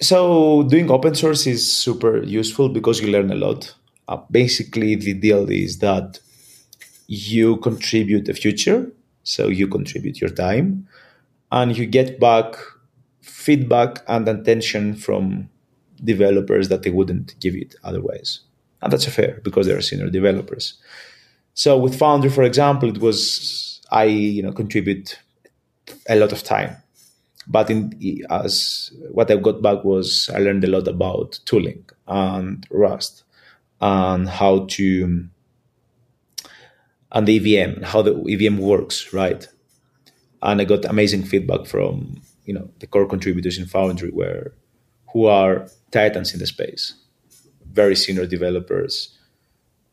So doing open source is super useful because you learn a lot. Uh, basically, the deal is that you contribute a future so you contribute your time and you get back feedback and attention from developers that they wouldn't give it otherwise. And that's fair because they're senior developers. So with Foundry, for example, it was I you know contribute a lot of time, but in as what I got back was I learned a lot about tooling and Rust and how to and the EVM and how the EVM works, right? And I got amazing feedback from you know the core contributors in Foundry, where who are titans in the space, very senior developers.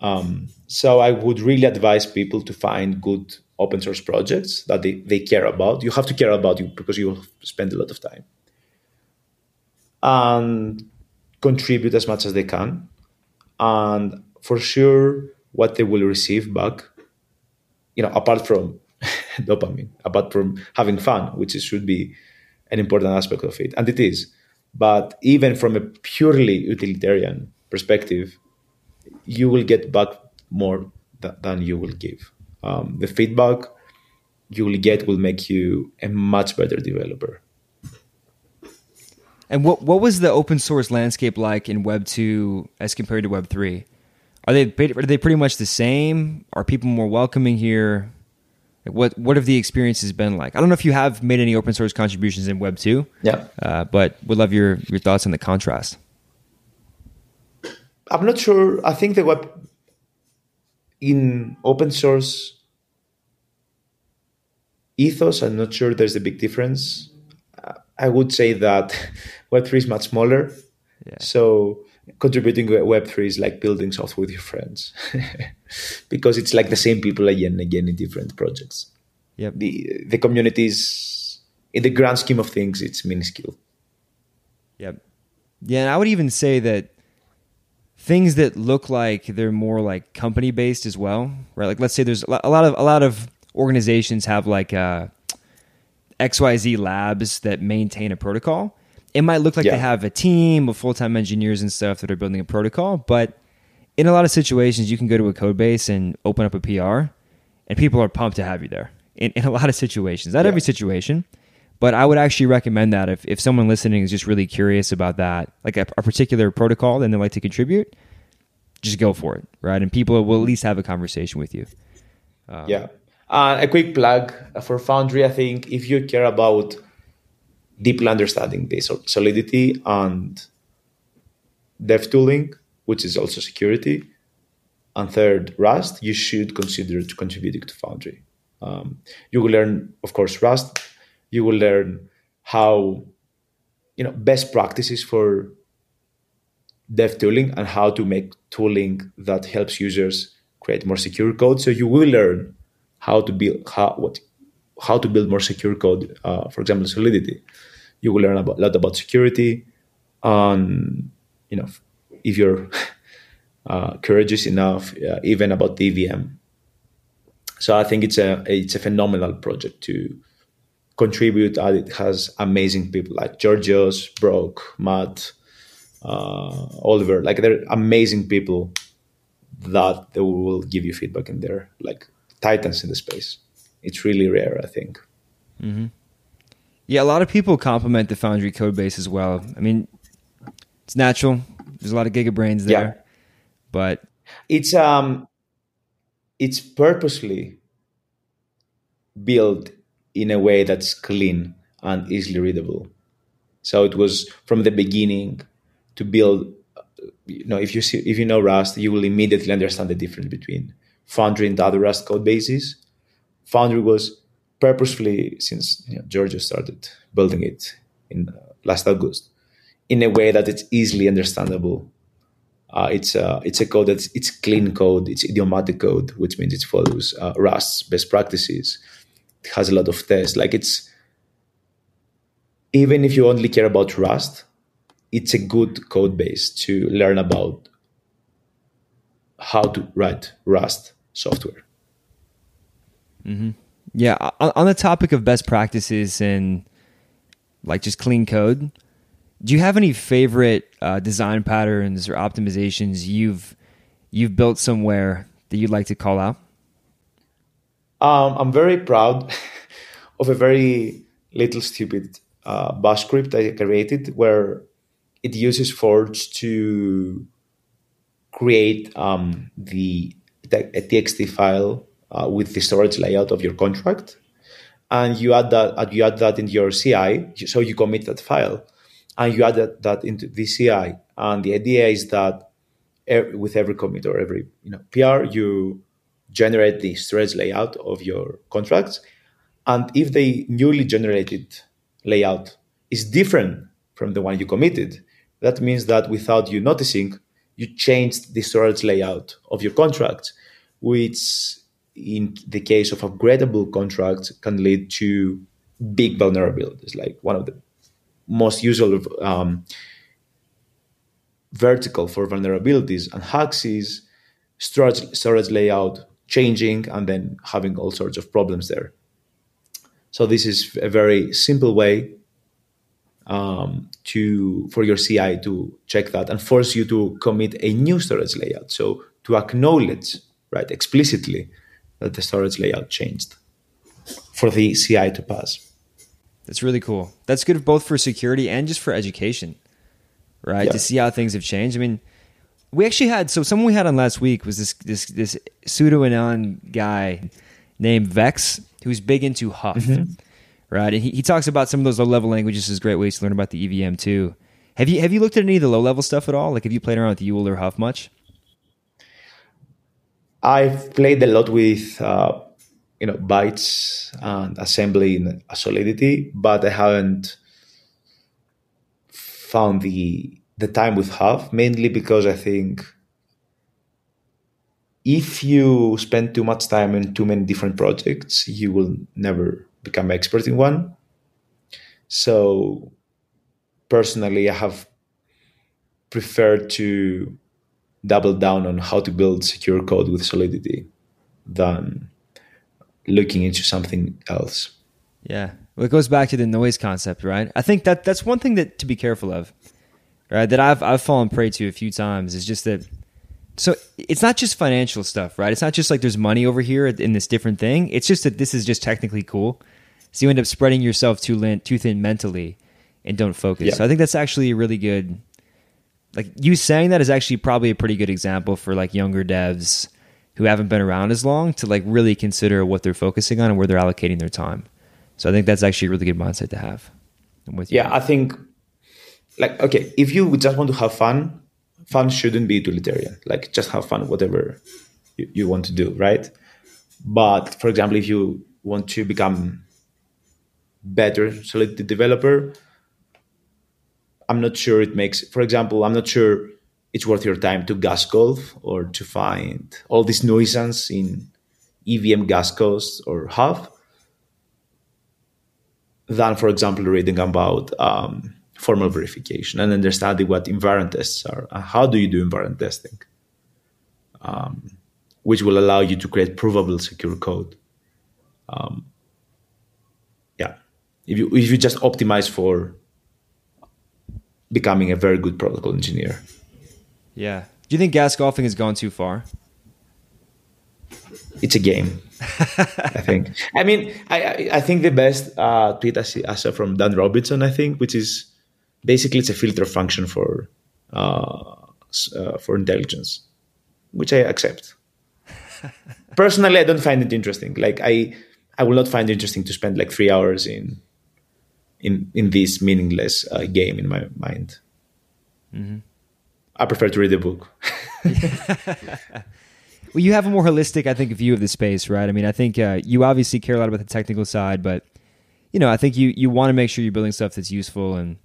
Um, so I would really advise people to find good open source projects that they, they care about. You have to care about you because you will spend a lot of time. And contribute as much as they can. And for sure, what they will receive back you know, apart from [LAUGHS] dopamine, apart from having fun, which should be an important aspect of it, and it is. But even from a purely utilitarian perspective, you will get back more th- than you will give. Um, the feedback you will get will make you a much better developer. And what what was the open source landscape like in Web two as compared to Web three? Are they are they pretty much the same? Are people more welcoming here? what what have the experiences been like? I don't know if you have made any open source contributions in Web two. Yeah, uh, but would love your your thoughts on the contrast. I'm not sure. I think the web in open source ethos. I'm not sure there's a big difference. I would say that [LAUGHS] Web3 is much smaller. Yeah. So contributing to Web3 is like building software with your friends [LAUGHS] because it's like the same people again and again in different projects. Yep. The, the communities, in the grand scheme of things, it's minuscule. Yep. Yeah. And I would even say that things that look like they're more like company based as well, right? Like let's say there's a lot of, a lot of organizations have like, uh, XYZ labs that maintain a protocol it might look like yeah. they have a team of full time engineers and stuff that are building a protocol, but in a lot of situations, you can go to a code base and open up a PR, and people are pumped to have you there. In, in a lot of situations, not yeah. every situation, but I would actually recommend that if, if someone listening is just really curious about that, like a, a particular protocol, then they like to contribute, just go for it, right? And people will at least have a conversation with you. Um, yeah. Uh, a quick plug for Foundry. I think if you care about deeply understanding the solidity and dev tooling, which is also security. And third, Rust, you should consider to contributing to Foundry. Um, you will learn, of course, Rust. You will learn how, you know, best practices for dev tooling and how to make tooling that helps users create more secure code. So you will learn how to build how what how to build more secure code. Uh, for example, Solidity you will learn a lot about security and you know if you're [LAUGHS] uh, courageous enough uh, even about DVM so I think it's a it's a phenomenal project to contribute. And it has amazing people like Georgios, Brock, Matt, uh, Oliver. Like they're amazing people that they will give you feedback in there like titans in the space. It's really rare I think. Mm-hmm. Yeah, a lot of people compliment the Foundry code base as well. I mean, it's natural. There's a lot of gigabrains there, yeah. but it's um, it's purposely built in a way that's clean and easily readable. So it was from the beginning to build. You know, if you see, if you know Rust, you will immediately understand the difference between Foundry and other Rust code bases. Foundry was purposefully since you know, Georgios started building it in uh, last August in a way that it's easily understandable. Uh, it's a it's a code that's it's clean code. It's idiomatic code, which means it follows uh, Rust's best practices. It has a lot of tests. Like it's even if you only care about Rust, it's a good code base to learn about how to write Rust software. Mm-hmm. Yeah, on the topic of best practices and like just clean code, do you have any favorite uh, design patterns or optimizations you've you've built somewhere that you'd like to call out? Um, I'm very proud [LAUGHS] of a very little stupid uh, bash script I created where it uses Forge to create um, the a TXT file uh, with the storage layout of your contract, and you add that uh, you add that into your CI. So you commit that file, and you add that, that into the CI. And the idea is that every, with every commit or every you know PR, you generate the storage layout of your contracts, and if the newly generated layout is different from the one you committed, that means that without you noticing, you changed the storage layout of your contract, which in the case of upgradable contracts can lead to big vulnerabilities like one of the most usual um, vertical for vulnerabilities and hacks is storage, storage layout changing and then having all sorts of problems there so this is a very simple way um, to for your CI to check that and force you to commit a new storage layout. So to acknowledge, right, explicitly that the storage layout changed for the CI to pass. That's really cool. That's good both for security and just for education, right? Yeah. To see how things have changed. I mean, we actually had so someone we had on last week was this this this sudo anon guy named Vex who's big into Huff, mm-hmm. right? And he, he talks about some of those low level languages as great ways to learn about the EVM too. Have you have you looked at any of the low level stuff at all? Like, have you played around with Yul or Huff much? I've played a lot with uh, you know bytes and assembly in Solidity, but I haven't found the the time with Huff mainly because I think if you spend too much time in too many different projects, you will never become expert in one. So personally, I have preferred to double down on how to build secure code with Solidity than looking into something else. Yeah. Well, it goes back to the noise concept, right? I think that that's one thing that to be careful of right? That I've I've fallen prey to a few times is just that. So it's not just financial stuff, right? It's not just like there's money over here in this different thing. It's just that this is just technically cool. So you end up spreading yourself too thin, too thin mentally, and don't focus. Yeah. So I think that's actually a really good. Like you saying that is actually probably a pretty good example for like younger devs who haven't been around as long to like really consider what they're focusing on and where they're allocating their time. So I think that's actually a really good mindset to have. I'm with you. Yeah, I think like okay if you just want to have fun fun shouldn't be utilitarian like just have fun whatever you, you want to do right but for example if you want to become better solidity developer i'm not sure it makes for example i'm not sure it's worth your time to gas golf or to find all this nuisance in evm gas costs or Huff than for example reading about um, formal verification and understanding what invariant tests are. and how do you do invariant testing? Um, which will allow you to create provable secure code. Um, yeah, if you if you just optimize for becoming a very good protocol engineer. Yeah. Do you think gas golfing has gone too far? It's a game. I think. I mean, I I think the best uh, tweet I, saw from Dan Robinson, I think, which is basically it's a filter function for uh, uh, for intelligence, which I accept. [LAUGHS] Personally, I don't find it interesting. Like I, I will not find it interesting to spend like three hours in in in this meaningless uh, game in my mind. Mm-hmm. I prefer to read a book. [LAUGHS] well, you have a more holistic, I think, view of the space, right? I mean, I think uh, you obviously care a lot about the technical side, but you know, I think you you want to make sure you're building stuff that's useful and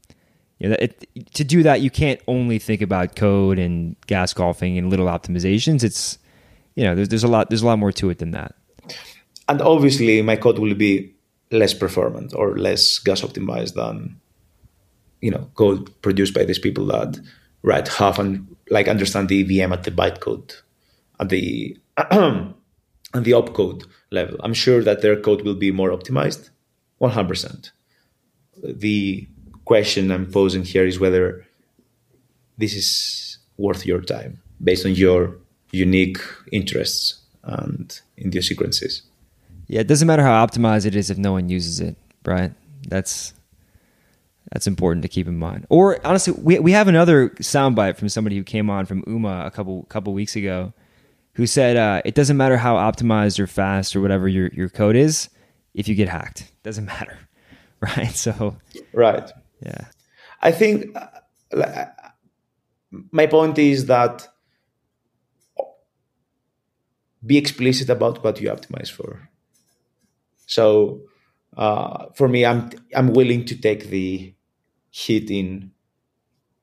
you know, it, to do that, you can't only think about code and gas golfing and little optimizations. It's you know, there's there's a lot there's a lot more to it than that. And obviously, my code will be less performant or less gas optimized than you know code produced by these people that write Huff and like understand the EVM at the bytecode at the [CLEARS THROAT] and the opcode level. I'm sure that their code will be more optimized, 100%. The question I'm posing here is whether this is worth your time based on your unique interests and idiosyncrasies. Yeah, it doesn't matter how optimized it is if no one uses it, right? That's that's important to keep in mind. Or honestly, we we have another soundbite from somebody who came on from Uma a couple couple weeks ago, who said uh, it doesn't matter how optimized or fast or whatever your your code is, if you get hacked, it doesn't [LAUGHS] matter, right? So right, yeah. I think uh, my point is that be explicit about what you optimize for. So uh, for me, I'm I'm willing to take the hit in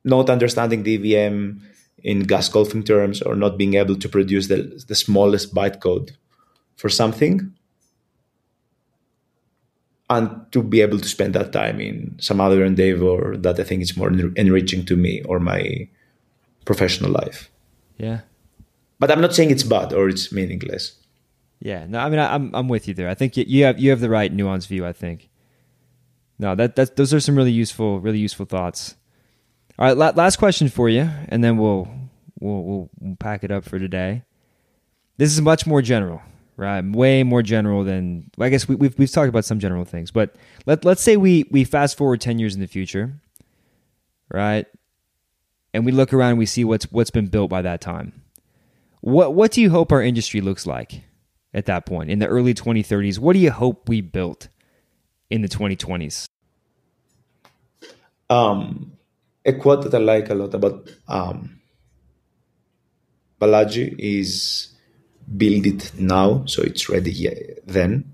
not understanding EVM in gas golfing terms or not being able to produce the, the smallest bytecode for something and to be able to spend that time in some other endeavor that I think is more enriching to me or my professional life. Yeah. But I'm not saying it's bad or it's meaningless. Yeah, no, I mean, I, am I'm with you there. I think you have you have the right nuanced view. I think. No, that that those are some really useful, really useful thoughts. All right, la- last question for you, and then we'll, we'll we'll we'll pack it up for today. This is much more general, right? Way more general than I guess we, we've we've talked about some general things, but let let's say we we fast forward ten years in the future, right? And we look around and we see what's what's been built by that time. What what do you hope our industry looks like at that point in the early 2030s? What do you hope we built in the 2020s? Um, a quote that I like a lot about um, Balaji is build it now so it's ready then.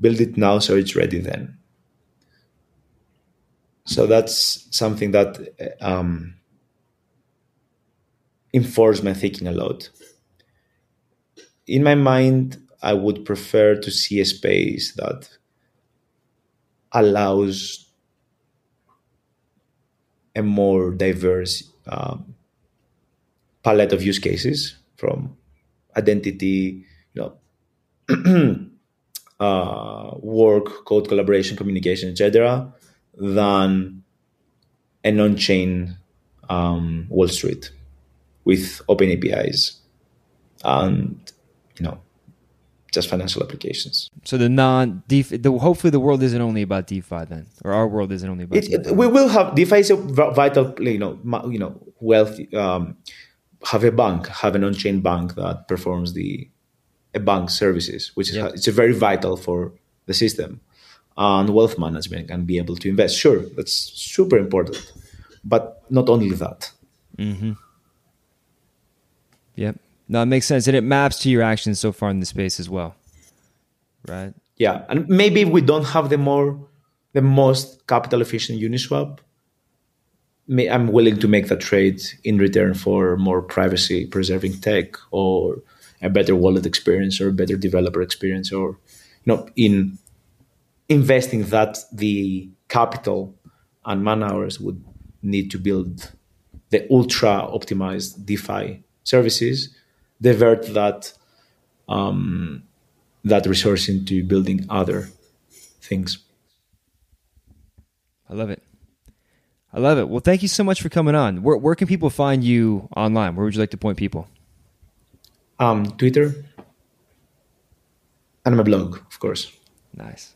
Build it now so it's ready then. So that's something that um, informs my thinking a lot. In my mind, I would prefer to see a space that allows a more diverse um, palette of use cases from identity, you know, [CLEARS THROAT] uh, work, code collaboration, communication, etc., than an on-chain um, Wall Street with open APIs and you know just financial applications. So the non DeFi, the, hopefully the world isn't only about DeFi then, or our world isn't only about. It, it, we will have DeFi is a vital, you know, you know, wealth. Um, have a bank, have an on-chain bank that performs the a bank services, which is it's a very vital for the system, and wealth management can be able to invest. Sure, that's super important, but not only that. Mm-hmm. Yep. No, it makes sense, and it maps to your actions so far in the space as well, right? Yeah, and maybe we don't have the more, the most capital efficient Uniswap. I'm willing to make that trade in return for more privacy preserving tech or a better wallet experience or a better developer experience or you know in investing that the capital and man hours would need to build the ultra optimized DeFi services divert that um, that resource into building other things. I love it. I love it. Well, thank you so much for coming on. Where, where can people find you online? Where would you like to point people? Um, Twitter and my blog, of course. Nice.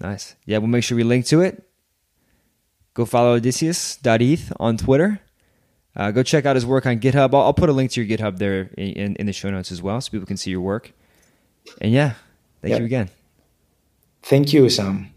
Nice. Yeah, we'll make sure we link to it. Go follow Odysseas.eth on Twitter. Uh, go check out his work on GitHub. I'll, I'll, put a link to your GitHub there in, in, in, the show notes as well, so people can see your work. And yeah, thank you again. Thank you, Sam.